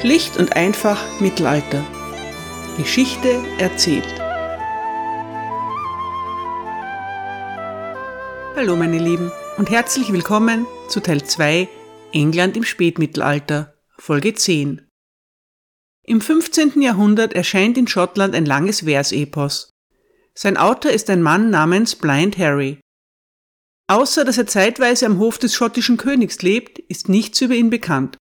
Schlicht und einfach Mittelalter. Geschichte erzählt. Hallo meine Lieben und herzlich willkommen zu Teil 2 England im Spätmittelalter, Folge 10. Im 15. Jahrhundert erscheint in Schottland ein langes Versepos. Sein Autor ist ein Mann namens Blind Harry. Außer dass er zeitweise am Hof des schottischen Königs lebt, ist nichts über ihn bekannt.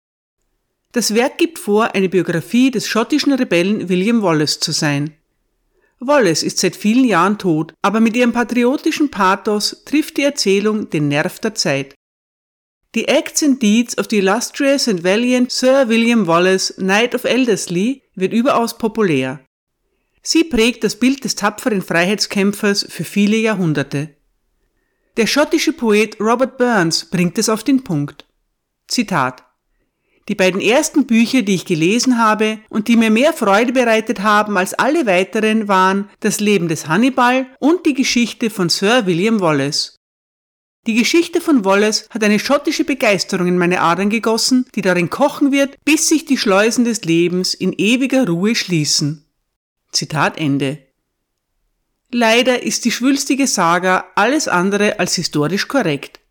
Das Werk gibt vor, eine Biografie des schottischen Rebellen William Wallace zu sein. Wallace ist seit vielen Jahren tot, aber mit ihrem patriotischen Pathos trifft die Erzählung den Nerv der Zeit. The Acts and Deeds of the Illustrious and Valiant Sir William Wallace, Knight of Elderslie, wird überaus populär. Sie prägt das Bild des tapferen Freiheitskämpfers für viele Jahrhunderte. Der schottische Poet Robert Burns bringt es auf den Punkt. Zitat die beiden ersten Bücher, die ich gelesen habe und die mir mehr Freude bereitet haben als alle weiteren, waren Das Leben des Hannibal und die Geschichte von Sir William Wallace. Die Geschichte von Wallace hat eine schottische Begeisterung in meine Adern gegossen, die darin kochen wird, bis sich die Schleusen des Lebens in ewiger Ruhe schließen. Zitat Ende. Leider ist die schwülstige Saga alles andere als historisch korrekt.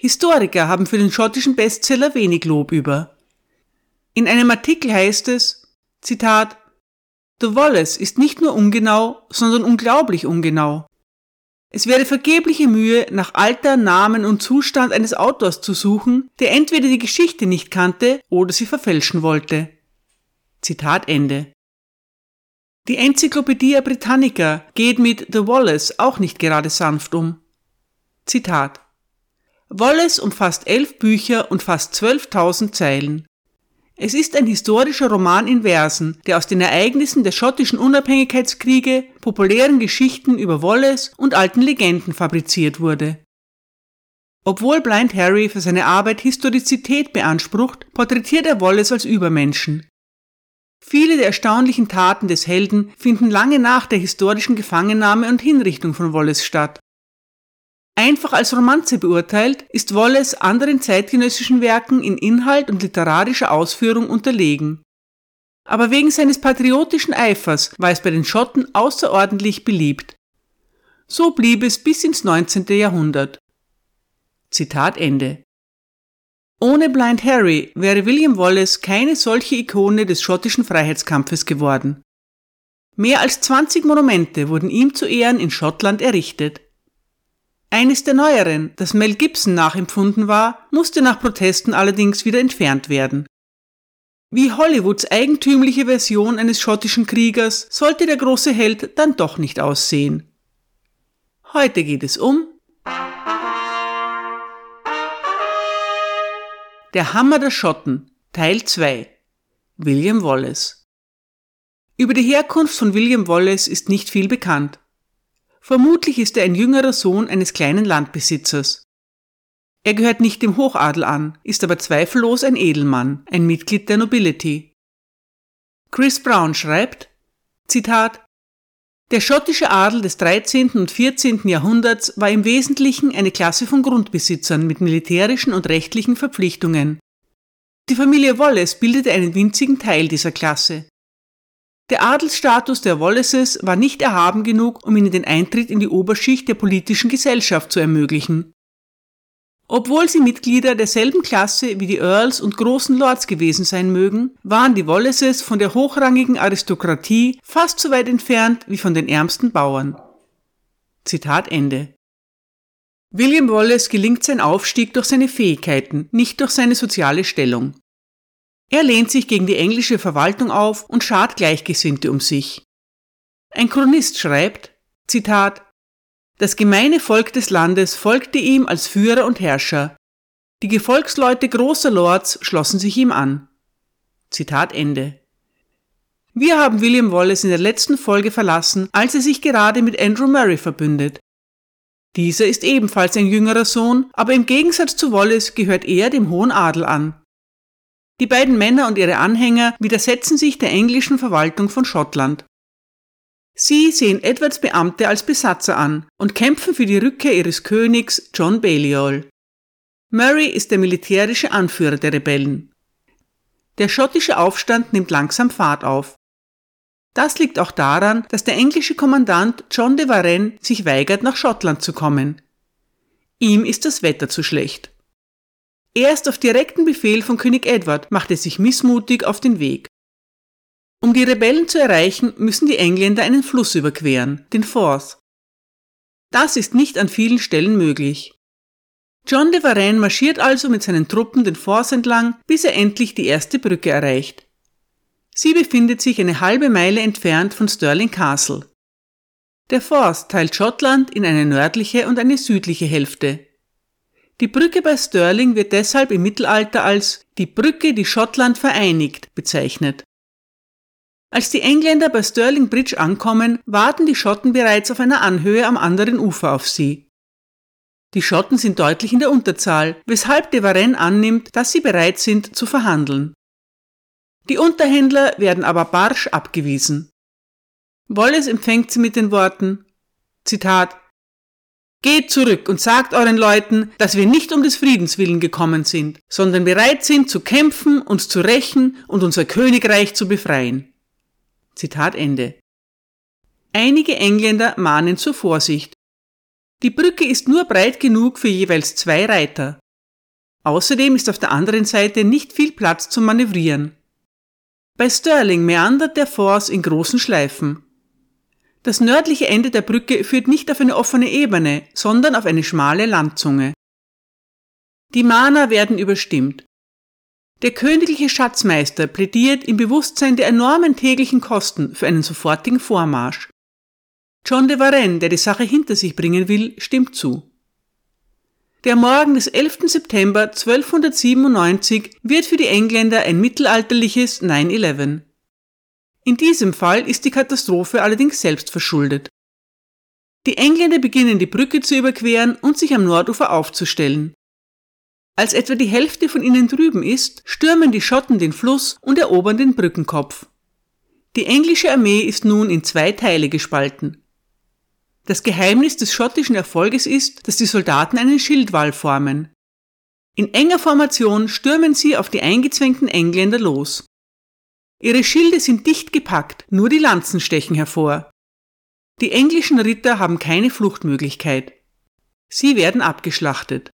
Historiker haben für den schottischen Bestseller wenig Lob über. In einem Artikel heißt es, Zitat, The Wallace ist nicht nur ungenau, sondern unglaublich ungenau. Es wäre vergebliche Mühe, nach Alter, Namen und Zustand eines Autors zu suchen, der entweder die Geschichte nicht kannte oder sie verfälschen wollte. Zitat Ende. Die Enzyklopädie Britannica geht mit The Wallace auch nicht gerade sanft um. Zitat Wallace umfasst elf Bücher und fast 12.000 Zeilen. Es ist ein historischer Roman in Versen, der aus den Ereignissen der schottischen Unabhängigkeitskriege, populären Geschichten über Wallace und alten Legenden fabriziert wurde. Obwohl Blind Harry für seine Arbeit Historizität beansprucht, porträtiert er Wallace als Übermenschen. Viele der erstaunlichen Taten des Helden finden lange nach der historischen Gefangennahme und Hinrichtung von Wallace statt Einfach als Romanze beurteilt, ist Wallace anderen zeitgenössischen Werken in Inhalt und literarischer Ausführung unterlegen. Aber wegen seines patriotischen Eifers war es bei den Schotten außerordentlich beliebt. So blieb es bis ins 19. Jahrhundert. Zitat Ende. Ohne Blind Harry wäre William Wallace keine solche Ikone des schottischen Freiheitskampfes geworden. Mehr als 20 Monumente wurden ihm zu Ehren in Schottland errichtet. Eines der neueren, das Mel Gibson nachempfunden war, musste nach Protesten allerdings wieder entfernt werden. Wie Hollywoods eigentümliche Version eines schottischen Kriegers sollte der große Held dann doch nicht aussehen. Heute geht es um Der Hammer der Schotten Teil 2 William Wallace Über die Herkunft von William Wallace ist nicht viel bekannt. Vermutlich ist er ein jüngerer Sohn eines kleinen Landbesitzers. Er gehört nicht dem Hochadel an, ist aber zweifellos ein Edelmann, ein Mitglied der Nobility. Chris Brown schreibt, Zitat, der schottische Adel des 13. und 14. Jahrhunderts war im Wesentlichen eine Klasse von Grundbesitzern mit militärischen und rechtlichen Verpflichtungen. Die Familie Wallace bildete einen winzigen Teil dieser Klasse. Der Adelsstatus der Wallaces war nicht erhaben genug, um ihnen den Eintritt in die Oberschicht der politischen Gesellschaft zu ermöglichen. Obwohl sie Mitglieder derselben Klasse wie die Earls und großen Lords gewesen sein mögen, waren die Wallaces von der hochrangigen Aristokratie fast so weit entfernt wie von den ärmsten Bauern. Zitat Ende. William Wallace gelingt sein Aufstieg durch seine Fähigkeiten, nicht durch seine soziale Stellung. Er lehnt sich gegen die englische Verwaltung auf und schart Gleichgesinnte um sich. Ein Chronist schreibt, Zitat, das gemeine Volk des Landes folgte ihm als Führer und Herrscher. Die Gefolgsleute großer Lords schlossen sich ihm an. Zitat Ende. Wir haben William Wallace in der letzten Folge verlassen, als er sich gerade mit Andrew Murray verbündet. Dieser ist ebenfalls ein jüngerer Sohn, aber im Gegensatz zu Wallace gehört er dem hohen Adel an. Die beiden Männer und ihre Anhänger widersetzen sich der englischen Verwaltung von Schottland. Sie sehen Edwards Beamte als Besatzer an und kämpfen für die Rückkehr ihres Königs John Balliol. Murray ist der militärische Anführer der Rebellen. Der schottische Aufstand nimmt langsam Fahrt auf. Das liegt auch daran, dass der englische Kommandant John de Varenne sich weigert, nach Schottland zu kommen. Ihm ist das Wetter zu schlecht. Erst auf direkten Befehl von König Edward macht er sich missmutig auf den Weg. Um die Rebellen zu erreichen, müssen die Engländer einen Fluss überqueren, den Forth. Das ist nicht an vielen Stellen möglich. John de Varenne marschiert also mit seinen Truppen den Forth entlang, bis er endlich die erste Brücke erreicht. Sie befindet sich eine halbe Meile entfernt von Stirling Castle. Der Forth teilt Schottland in eine nördliche und eine südliche Hälfte. Die Brücke bei Stirling wird deshalb im Mittelalter als die Brücke, die Schottland vereinigt bezeichnet. Als die Engländer bei Stirling Bridge ankommen, warten die Schotten bereits auf einer Anhöhe am anderen Ufer auf sie. Die Schotten sind deutlich in der Unterzahl, weshalb de Varenne annimmt, dass sie bereit sind zu verhandeln. Die Unterhändler werden aber barsch abgewiesen. Wallace empfängt sie mit den Worten, Zitat, Geht zurück und sagt euren Leuten, dass wir nicht um des Friedens willen gekommen sind, sondern bereit sind zu kämpfen, uns zu rächen und unser Königreich zu befreien. Zitat Ende. Einige Engländer mahnen zur Vorsicht. Die Brücke ist nur breit genug für jeweils zwei Reiter. Außerdem ist auf der anderen Seite nicht viel Platz zum Manövrieren. Bei Stirling meandert der Force in großen Schleifen. Das nördliche Ende der Brücke führt nicht auf eine offene Ebene, sondern auf eine schmale Landzunge. Die Mahner werden überstimmt. Der königliche Schatzmeister plädiert im Bewusstsein der enormen täglichen Kosten für einen sofortigen Vormarsch. John de Varenne, der die Sache hinter sich bringen will, stimmt zu. Der Morgen des 11. September 1297 wird für die Engländer ein mittelalterliches 9-11. In diesem Fall ist die Katastrophe allerdings selbst verschuldet. Die Engländer beginnen die Brücke zu überqueren und sich am Nordufer aufzustellen. Als etwa die Hälfte von ihnen drüben ist, stürmen die Schotten den Fluss und erobern den Brückenkopf. Die englische Armee ist nun in zwei Teile gespalten. Das Geheimnis des schottischen Erfolges ist, dass die Soldaten einen Schildwall formen. In enger Formation stürmen sie auf die eingezwängten Engländer los. Ihre Schilde sind dicht gepackt, nur die Lanzen stechen hervor. Die englischen Ritter haben keine Fluchtmöglichkeit. Sie werden abgeschlachtet.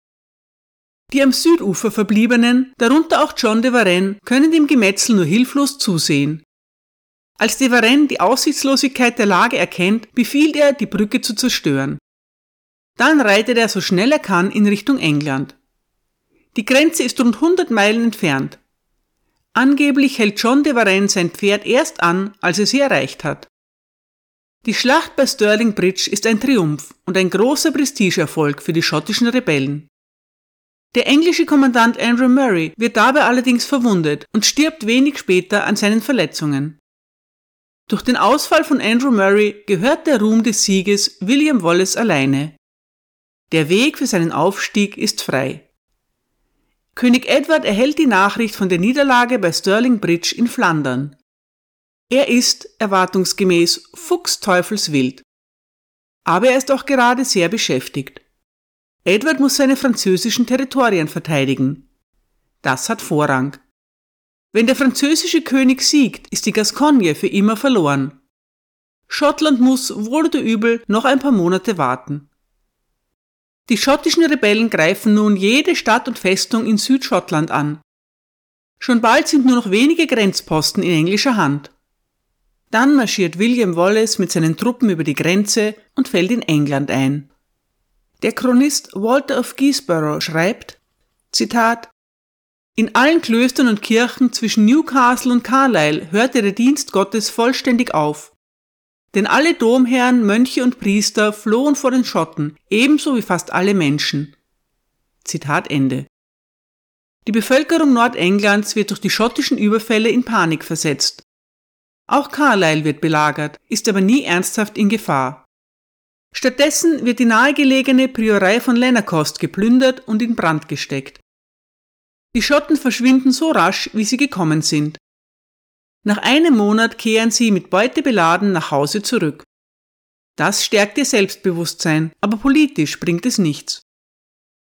Die am Südufer verbliebenen, darunter auch John de Varenne, können dem Gemetzel nur hilflos zusehen. Als de Varenne die Aussichtslosigkeit der Lage erkennt, befiehlt er, die Brücke zu zerstören. Dann reitet er so schnell er kann in Richtung England. Die Grenze ist rund 100 Meilen entfernt. Angeblich hält John de Varenne sein Pferd erst an, als er sie erreicht hat. Die Schlacht bei Stirling Bridge ist ein Triumph und ein großer Prestigeerfolg für die schottischen Rebellen. Der englische Kommandant Andrew Murray wird dabei allerdings verwundet und stirbt wenig später an seinen Verletzungen. Durch den Ausfall von Andrew Murray gehört der Ruhm des Sieges William Wallace alleine. Der Weg für seinen Aufstieg ist frei. König Edward erhält die Nachricht von der Niederlage bei Stirling Bridge in Flandern. Er ist, erwartungsgemäß, fuchsteufelswild. Aber er ist auch gerade sehr beschäftigt. Edward muss seine französischen Territorien verteidigen. Das hat Vorrang. Wenn der französische König siegt, ist die Gascogne für immer verloren. Schottland muss, wohl oder übel, noch ein paar Monate warten. Die schottischen Rebellen greifen nun jede Stadt und Festung in Südschottland an. Schon bald sind nur noch wenige Grenzposten in englischer Hand. Dann marschiert William Wallace mit seinen Truppen über die Grenze und fällt in England ein. Der Chronist Walter of Guisborough schreibt, Zitat, in allen Klöstern und Kirchen zwischen Newcastle und Carlisle hörte der Dienst Gottes vollständig auf. Denn alle Domherren, Mönche und Priester flohen vor den Schotten, ebenso wie fast alle Menschen. Zitat Ende. Die Bevölkerung Nordenglands wird durch die schottischen Überfälle in Panik versetzt. Auch Carlisle wird belagert, ist aber nie ernsthaft in Gefahr. Stattdessen wird die nahegelegene Priorei von Lennerkost geplündert und in Brand gesteckt. Die Schotten verschwinden so rasch, wie sie gekommen sind. Nach einem Monat kehren sie mit Beute beladen nach Hause zurück. Das stärkt ihr Selbstbewusstsein, aber politisch bringt es nichts.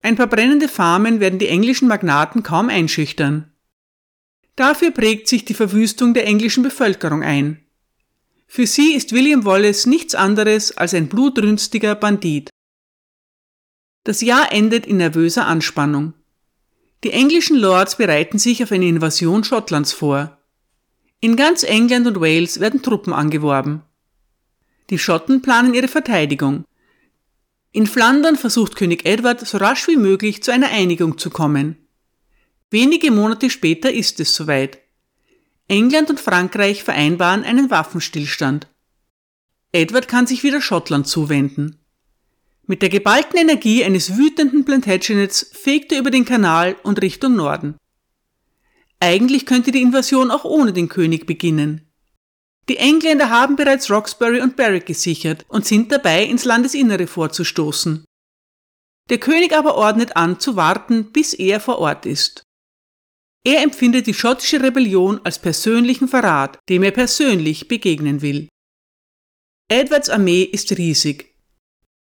Ein paar brennende Farmen werden die englischen Magnaten kaum einschüchtern. Dafür prägt sich die Verwüstung der englischen Bevölkerung ein. Für sie ist William Wallace nichts anderes als ein blutrünstiger Bandit. Das Jahr endet in nervöser Anspannung. Die englischen Lords bereiten sich auf eine Invasion Schottlands vor. In ganz England und Wales werden Truppen angeworben. Die Schotten planen ihre Verteidigung. In Flandern versucht König Edward so rasch wie möglich zu einer Einigung zu kommen. Wenige Monate später ist es soweit. England und Frankreich vereinbaren einen Waffenstillstand. Edward kann sich wieder Schottland zuwenden. Mit der geballten Energie eines wütenden Plantagenets fegt er über den Kanal und Richtung Norden. Eigentlich könnte die Invasion auch ohne den König beginnen. Die Engländer haben bereits Roxbury und Berwick gesichert und sind dabei, ins Landesinnere vorzustoßen. Der König aber ordnet an, zu warten, bis er vor Ort ist. Er empfindet die schottische Rebellion als persönlichen Verrat, dem er persönlich begegnen will. Edwards Armee ist riesig.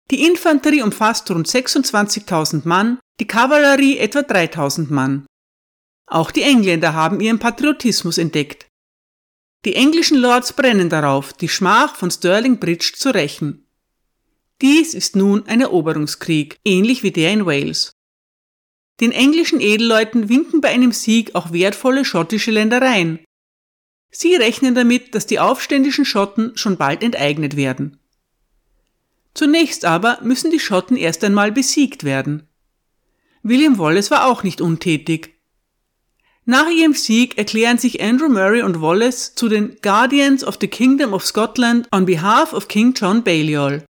Die Infanterie umfasst rund 26.000 Mann, die Kavallerie etwa 3.000 Mann. Auch die Engländer haben ihren Patriotismus entdeckt. Die englischen Lords brennen darauf, die Schmach von Stirling Bridge zu rächen. Dies ist nun ein Eroberungskrieg, ähnlich wie der in Wales. Den englischen Edelleuten winken bei einem Sieg auch wertvolle schottische Ländereien. Sie rechnen damit, dass die aufständischen Schotten schon bald enteignet werden. Zunächst aber müssen die Schotten erst einmal besiegt werden. William Wallace war auch nicht untätig. Nach ihrem Sieg erklären sich Andrew Murray und Wallace zu den Guardians of the Kingdom of Scotland on behalf of King John Balliol.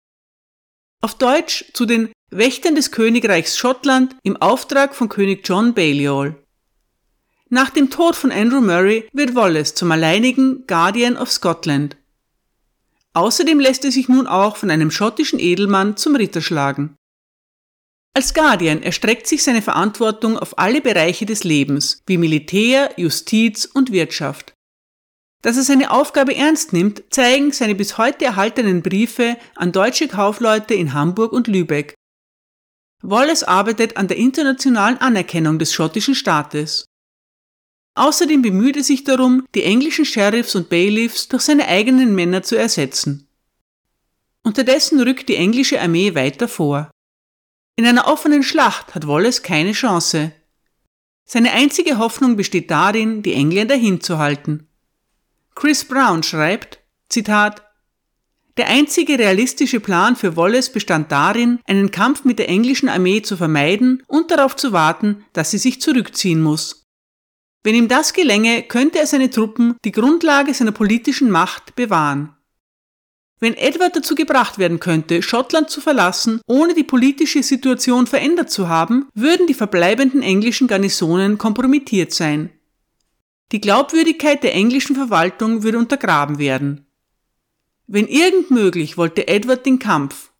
Auf Deutsch zu den Wächtern des Königreichs Schottland im Auftrag von König John Balliol. Nach dem Tod von Andrew Murray wird Wallace zum alleinigen Guardian of Scotland. Außerdem lässt er sich nun auch von einem schottischen Edelmann zum Ritter schlagen. Als Guardian erstreckt sich seine Verantwortung auf alle Bereiche des Lebens, wie Militär, Justiz und Wirtschaft. Dass er seine Aufgabe ernst nimmt, zeigen seine bis heute erhaltenen Briefe an deutsche Kaufleute in Hamburg und Lübeck, Wallace arbeitet an der internationalen Anerkennung des schottischen Staates. Außerdem bemüht er sich darum, die englischen Sheriffs und Bailiffs durch seine eigenen Männer zu ersetzen. Unterdessen rückt die englische Armee weiter vor. In einer offenen Schlacht hat Wallace keine Chance. Seine einzige Hoffnung besteht darin, die Engländer hinzuhalten. Chris Brown schreibt, Zitat, der einzige realistische Plan für Wallace bestand darin, einen Kampf mit der englischen Armee zu vermeiden und darauf zu warten, dass sie sich zurückziehen muss. Wenn ihm das gelänge, könnte er seine Truppen die Grundlage seiner politischen Macht bewahren. Wenn Edward dazu gebracht werden könnte, Schottland zu verlassen, ohne die politische Situation verändert zu haben, würden die verbleibenden englischen Garnisonen kompromittiert sein. Die Glaubwürdigkeit der englischen Verwaltung würde untergraben werden. Wenn irgend möglich, wollte Edward den Kampf.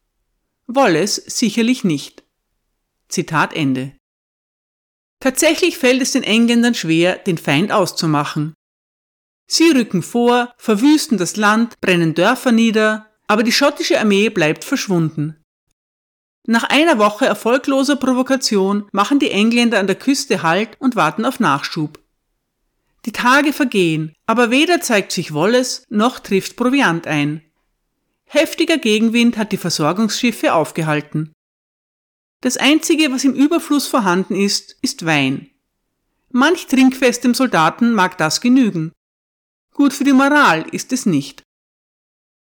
Wallace sicherlich nicht. Zitat Ende. Tatsächlich fällt es den Engländern schwer, den Feind auszumachen. Sie rücken vor, verwüsten das Land, brennen Dörfer nieder, aber die schottische Armee bleibt verschwunden. Nach einer Woche erfolgloser Provokation machen die Engländer an der Küste Halt und warten auf Nachschub. Die Tage vergehen, aber weder zeigt sich Wallace noch trifft Proviant ein. Heftiger Gegenwind hat die Versorgungsschiffe aufgehalten. Das einzige, was im Überfluss vorhanden ist, ist Wein. Manch trinkfestem Soldaten mag das genügen. Gut für die Moral ist es nicht.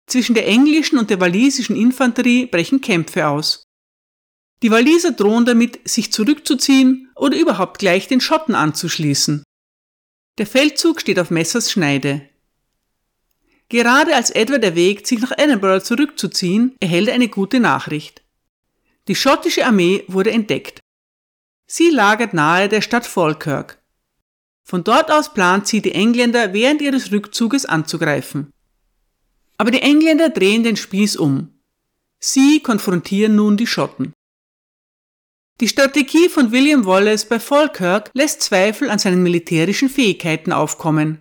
Zwischen der englischen und der walisischen Infanterie brechen Kämpfe aus. Die Waliser drohen damit, sich zurückzuziehen oder überhaupt gleich den Schotten anzuschließen. Der Feldzug steht auf Messers Schneide. Gerade als Edward erwägt, sich nach Edinburgh zurückzuziehen, erhält er eine gute Nachricht. Die schottische Armee wurde entdeckt. Sie lagert nahe der Stadt Falkirk. Von dort aus plant sie, die Engländer während ihres Rückzuges anzugreifen. Aber die Engländer drehen den Spieß um. Sie konfrontieren nun die Schotten. Die Strategie von William Wallace bei Falkirk lässt Zweifel an seinen militärischen Fähigkeiten aufkommen.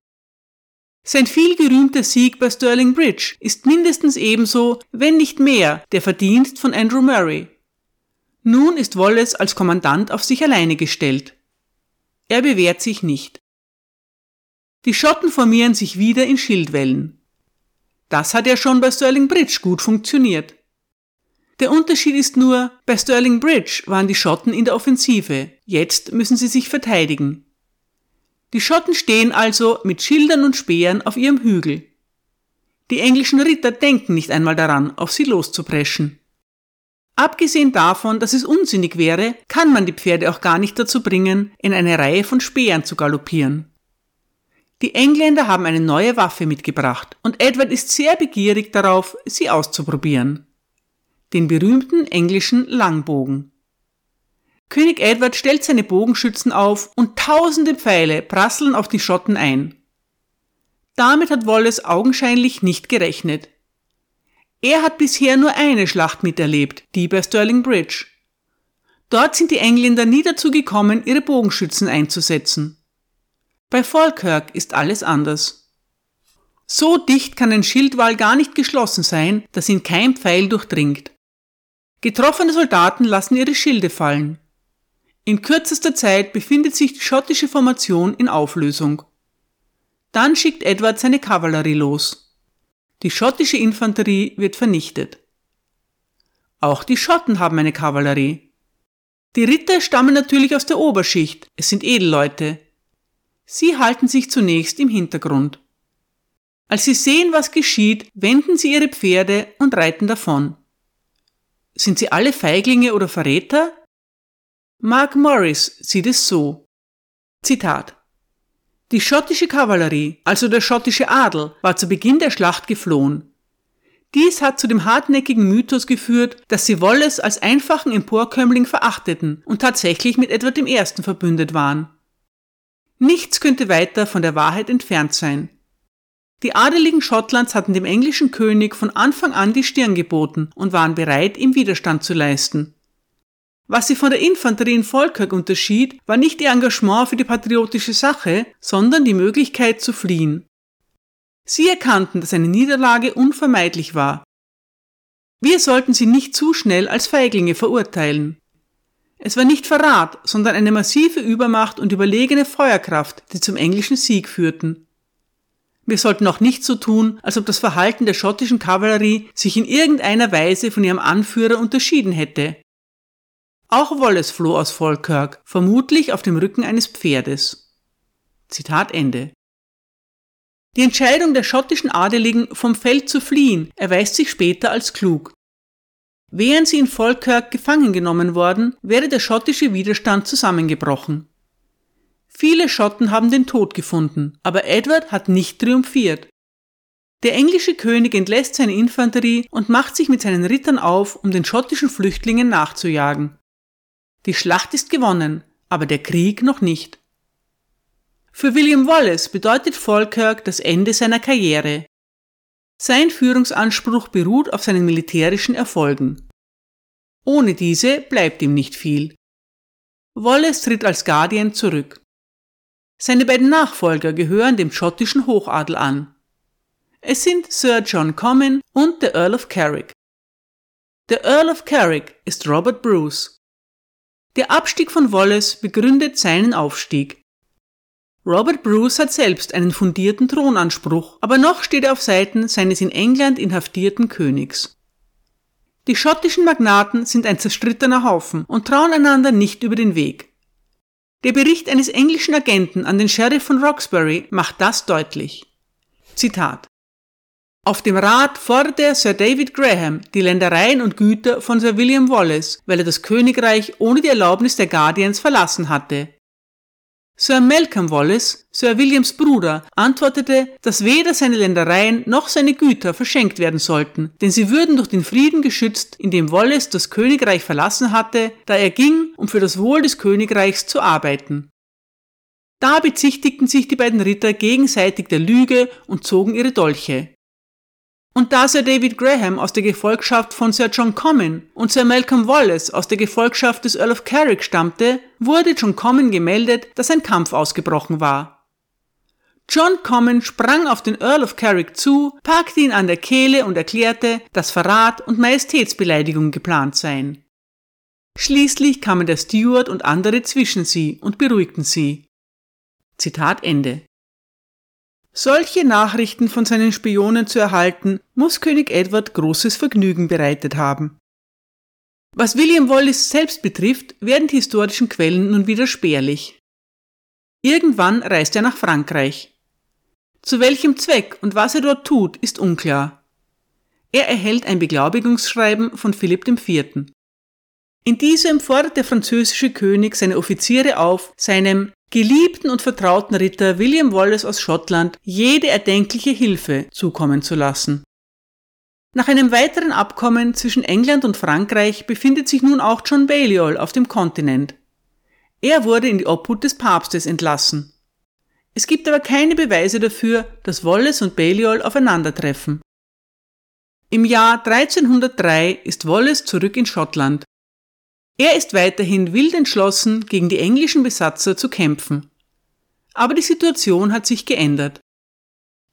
Sein vielgerühmter Sieg bei Stirling Bridge ist mindestens ebenso, wenn nicht mehr, der Verdienst von Andrew Murray. Nun ist Wallace als Kommandant auf sich alleine gestellt. Er bewährt sich nicht. Die Schotten formieren sich wieder in Schildwellen. Das hat ja schon bei Stirling Bridge gut funktioniert. Der Unterschied ist nur, bei Stirling Bridge waren die Schotten in der Offensive, jetzt müssen sie sich verteidigen. Die Schotten stehen also mit Schildern und Speeren auf ihrem Hügel. Die englischen Ritter denken nicht einmal daran, auf sie loszupreschen. Abgesehen davon, dass es unsinnig wäre, kann man die Pferde auch gar nicht dazu bringen, in eine Reihe von Speeren zu galoppieren. Die Engländer haben eine neue Waffe mitgebracht und Edward ist sehr begierig darauf, sie auszuprobieren. Den berühmten englischen Langbogen. König Edward stellt seine Bogenschützen auf und tausende Pfeile prasseln auf die Schotten ein. Damit hat Wallace augenscheinlich nicht gerechnet. Er hat bisher nur eine Schlacht miterlebt, die bei Stirling Bridge. Dort sind die Engländer nie dazu gekommen, ihre Bogenschützen einzusetzen. Bei Falkirk ist alles anders. So dicht kann ein Schildwall gar nicht geschlossen sein, dass ihn kein Pfeil durchdringt. Getroffene Soldaten lassen ihre Schilde fallen. In kürzester Zeit befindet sich die schottische Formation in Auflösung. Dann schickt Edward seine Kavallerie los. Die schottische Infanterie wird vernichtet. Auch die Schotten haben eine Kavallerie. Die Ritter stammen natürlich aus der Oberschicht, es sind Edelleute, Sie halten sich zunächst im Hintergrund. Als sie sehen, was geschieht, wenden sie ihre Pferde und reiten davon. Sind sie alle Feiglinge oder Verräter? Mark Morris sieht es so. Zitat. Die schottische Kavallerie, also der schottische Adel, war zu Beginn der Schlacht geflohen. Dies hat zu dem hartnäckigen Mythos geführt, dass sie Wallace als einfachen Emporkömmling verachteten und tatsächlich mit Edward I. verbündet waren. Nichts könnte weiter von der Wahrheit entfernt sein. Die Adeligen Schottlands hatten dem englischen König von Anfang an die Stirn geboten und waren bereit, ihm Widerstand zu leisten. Was sie von der Infanterie in Falkirk unterschied, war nicht ihr Engagement für die patriotische Sache, sondern die Möglichkeit zu fliehen. Sie erkannten, dass eine Niederlage unvermeidlich war. Wir sollten sie nicht zu schnell als Feiglinge verurteilen. Es war nicht Verrat, sondern eine massive Übermacht und überlegene Feuerkraft, die zum englischen Sieg führten. Wir sollten auch nicht so tun, als ob das Verhalten der schottischen Kavallerie sich in irgendeiner Weise von ihrem Anführer unterschieden hätte. Auch Wallace floh aus Falkirk, vermutlich auf dem Rücken eines Pferdes. Zitat Ende. Die Entscheidung der schottischen Adeligen, vom Feld zu fliehen, erweist sich später als klug. Wären sie in Falkirk gefangen genommen worden, wäre der schottische Widerstand zusammengebrochen. Viele Schotten haben den Tod gefunden, aber Edward hat nicht triumphiert. Der englische König entlässt seine Infanterie und macht sich mit seinen Rittern auf, um den schottischen Flüchtlingen nachzujagen. Die Schlacht ist gewonnen, aber der Krieg noch nicht. Für William Wallace bedeutet Falkirk das Ende seiner Karriere. Sein Führungsanspruch beruht auf seinen militärischen Erfolgen. Ohne diese bleibt ihm nicht viel. Wallace tritt als Guardian zurück. Seine beiden Nachfolger gehören dem schottischen Hochadel an. Es sind Sir John Comyn und der Earl of Carrick. Der Earl of Carrick ist Robert Bruce. Der Abstieg von Wallace begründet seinen Aufstieg. Robert Bruce hat selbst einen fundierten Thronanspruch, aber noch steht er auf Seiten seines in England inhaftierten Königs. Die schottischen Magnaten sind ein zerstrittener Haufen und trauen einander nicht über den Weg. Der Bericht eines englischen Agenten an den Sheriff von Roxbury macht das deutlich. Zitat auf dem Rat forderte Sir David Graham die Ländereien und Güter von Sir William Wallace, weil er das Königreich ohne die Erlaubnis der Guardians verlassen hatte. Sir Malcolm Wallace, Sir Williams Bruder, antwortete, dass weder seine Ländereien noch seine Güter verschenkt werden sollten, denn sie würden durch den Frieden geschützt, in dem Wallace das Königreich verlassen hatte, da er ging, um für das Wohl des Königreichs zu arbeiten. Da bezichtigten sich die beiden Ritter gegenseitig der Lüge und zogen ihre Dolche. Und da Sir David Graham aus der Gefolgschaft von Sir John Comyn und Sir Malcolm Wallace aus der Gefolgschaft des Earl of Carrick stammte, wurde John Comyn gemeldet, dass ein Kampf ausgebrochen war. John Comyn sprang auf den Earl of Carrick zu, packte ihn an der Kehle und erklärte, dass Verrat und Majestätsbeleidigung geplant seien. Schließlich kamen der Steward und andere zwischen sie und beruhigten sie. Zitat Ende. Solche Nachrichten von seinen Spionen zu erhalten, muss König Edward großes Vergnügen bereitet haben. Was William Wallace selbst betrifft, werden die historischen Quellen nun wieder spärlich. Irgendwann reist er nach Frankreich. Zu welchem Zweck und was er dort tut, ist unklar. Er erhält ein Beglaubigungsschreiben von Philipp IV. In diesem fordert der französische König seine Offiziere auf, seinem geliebten und vertrauten Ritter William Wallace aus Schottland jede erdenkliche Hilfe zukommen zu lassen. Nach einem weiteren Abkommen zwischen England und Frankreich befindet sich nun auch John Balliol auf dem Kontinent. Er wurde in die Obhut des Papstes entlassen. Es gibt aber keine Beweise dafür, dass Wallace und Balliol aufeinandertreffen. Im Jahr 1303 ist Wallace zurück in Schottland er ist weiterhin wild entschlossen, gegen die englischen Besatzer zu kämpfen. Aber die Situation hat sich geändert.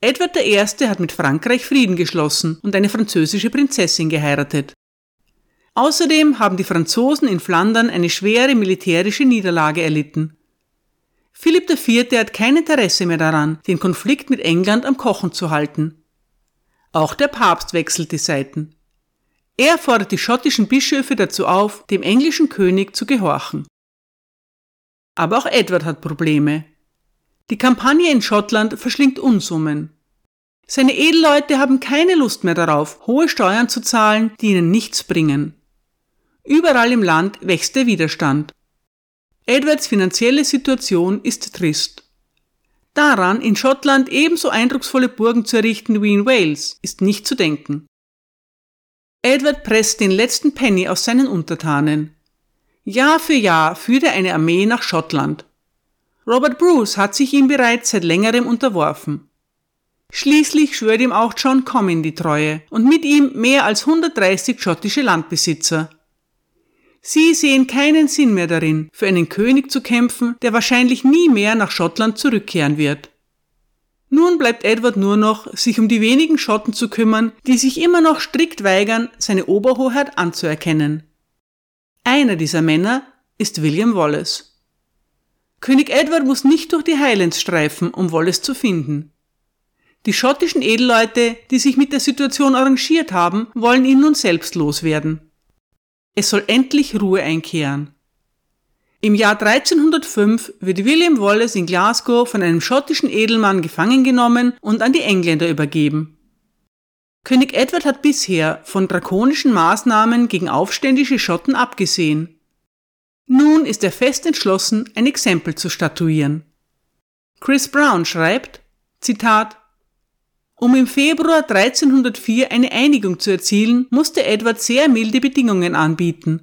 Edward I. hat mit Frankreich Frieden geschlossen und eine französische Prinzessin geheiratet. Außerdem haben die Franzosen in Flandern eine schwere militärische Niederlage erlitten. Philipp IV. hat kein Interesse mehr daran, den Konflikt mit England am Kochen zu halten. Auch der Papst wechselt die Seiten. Er fordert die schottischen Bischöfe dazu auf, dem englischen König zu gehorchen. Aber auch Edward hat Probleme. Die Kampagne in Schottland verschlingt Unsummen. Seine Edelleute haben keine Lust mehr darauf, hohe Steuern zu zahlen, die ihnen nichts bringen. Überall im Land wächst der Widerstand. Edwards finanzielle Situation ist trist. Daran, in Schottland ebenso eindrucksvolle Burgen zu errichten wie in Wales, ist nicht zu denken. Edward presst den letzten Penny aus seinen Untertanen. Jahr für Jahr führt er eine Armee nach Schottland. Robert Bruce hat sich ihm bereits seit längerem unterworfen. Schließlich schwört ihm auch John Comyn die Treue und mit ihm mehr als 130 schottische Landbesitzer. Sie sehen keinen Sinn mehr darin, für einen König zu kämpfen, der wahrscheinlich nie mehr nach Schottland zurückkehren wird. Nun bleibt Edward nur noch, sich um die wenigen Schotten zu kümmern, die sich immer noch strikt weigern, seine Oberhoheit anzuerkennen. Einer dieser Männer ist William Wallace. König Edward muss nicht durch die Highlands streifen, um Wallace zu finden. Die schottischen Edelleute, die sich mit der Situation arrangiert haben, wollen ihn nun selbst loswerden. Es soll endlich Ruhe einkehren. Im Jahr 1305 wird William Wallace in Glasgow von einem schottischen Edelmann gefangen genommen und an die Engländer übergeben. König Edward hat bisher von drakonischen Maßnahmen gegen aufständische Schotten abgesehen. Nun ist er fest entschlossen, ein Exempel zu statuieren. Chris Brown schreibt, Zitat, um im Februar 1304 eine Einigung zu erzielen, musste Edward sehr milde Bedingungen anbieten,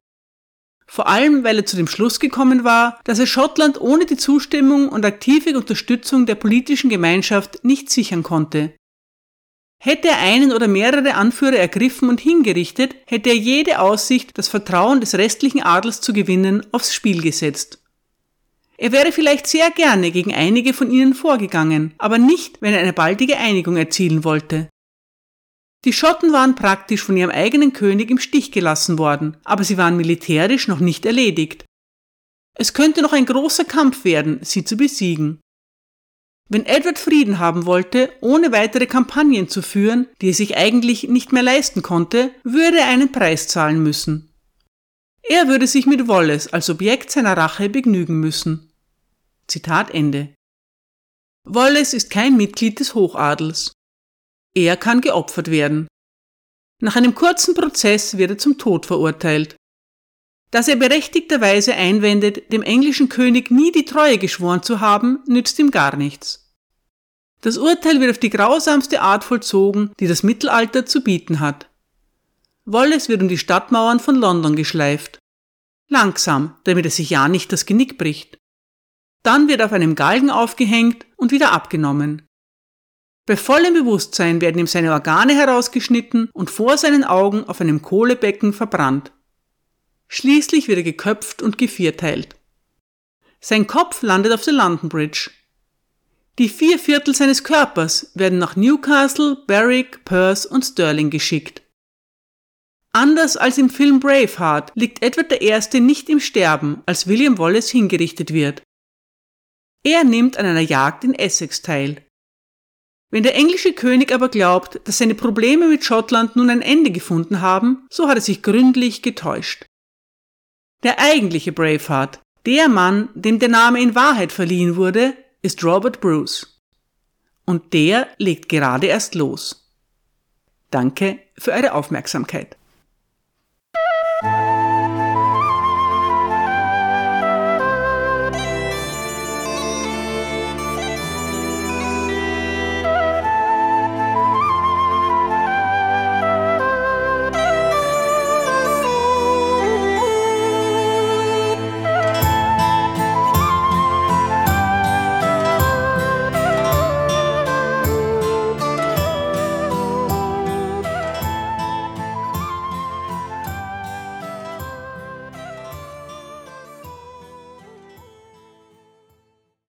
vor allem weil er zu dem Schluss gekommen war, dass er Schottland ohne die Zustimmung und aktive Unterstützung der politischen Gemeinschaft nicht sichern konnte. Hätte er einen oder mehrere Anführer ergriffen und hingerichtet, hätte er jede Aussicht, das Vertrauen des restlichen Adels zu gewinnen, aufs Spiel gesetzt. Er wäre vielleicht sehr gerne gegen einige von ihnen vorgegangen, aber nicht, wenn er eine baldige Einigung erzielen wollte. Die Schotten waren praktisch von ihrem eigenen König im Stich gelassen worden, aber sie waren militärisch noch nicht erledigt. Es könnte noch ein großer Kampf werden, sie zu besiegen. Wenn Edward Frieden haben wollte, ohne weitere Kampagnen zu führen, die er sich eigentlich nicht mehr leisten konnte, würde er einen Preis zahlen müssen. Er würde sich mit Wallace als Objekt seiner Rache begnügen müssen. Zitat Ende. Wallace ist kein Mitglied des Hochadels. Er kann geopfert werden. Nach einem kurzen Prozess wird er zum Tod verurteilt. Dass er berechtigterweise einwendet, dem englischen König nie die Treue geschworen zu haben, nützt ihm gar nichts. Das Urteil wird auf die grausamste Art vollzogen, die das Mittelalter zu bieten hat. Wallace wird um die Stadtmauern von London geschleift. Langsam, damit er sich ja nicht das Genick bricht. Dann wird auf einem Galgen aufgehängt und wieder abgenommen. Bei vollem Bewusstsein werden ihm seine Organe herausgeschnitten und vor seinen Augen auf einem Kohlebecken verbrannt. Schließlich wird er geköpft und gevierteilt. Sein Kopf landet auf der London Bridge. Die vier Viertel seines Körpers werden nach Newcastle, Berwick, Perth und Stirling geschickt. Anders als im Film Braveheart liegt Edward I. nicht im Sterben, als William Wallace hingerichtet wird. Er nimmt an einer Jagd in Essex teil. Wenn der englische König aber glaubt, dass seine Probleme mit Schottland nun ein Ende gefunden haben, so hat er sich gründlich getäuscht. Der eigentliche Braveheart, der Mann, dem der Name in Wahrheit verliehen wurde, ist Robert Bruce. Und der legt gerade erst los. Danke für eure Aufmerksamkeit.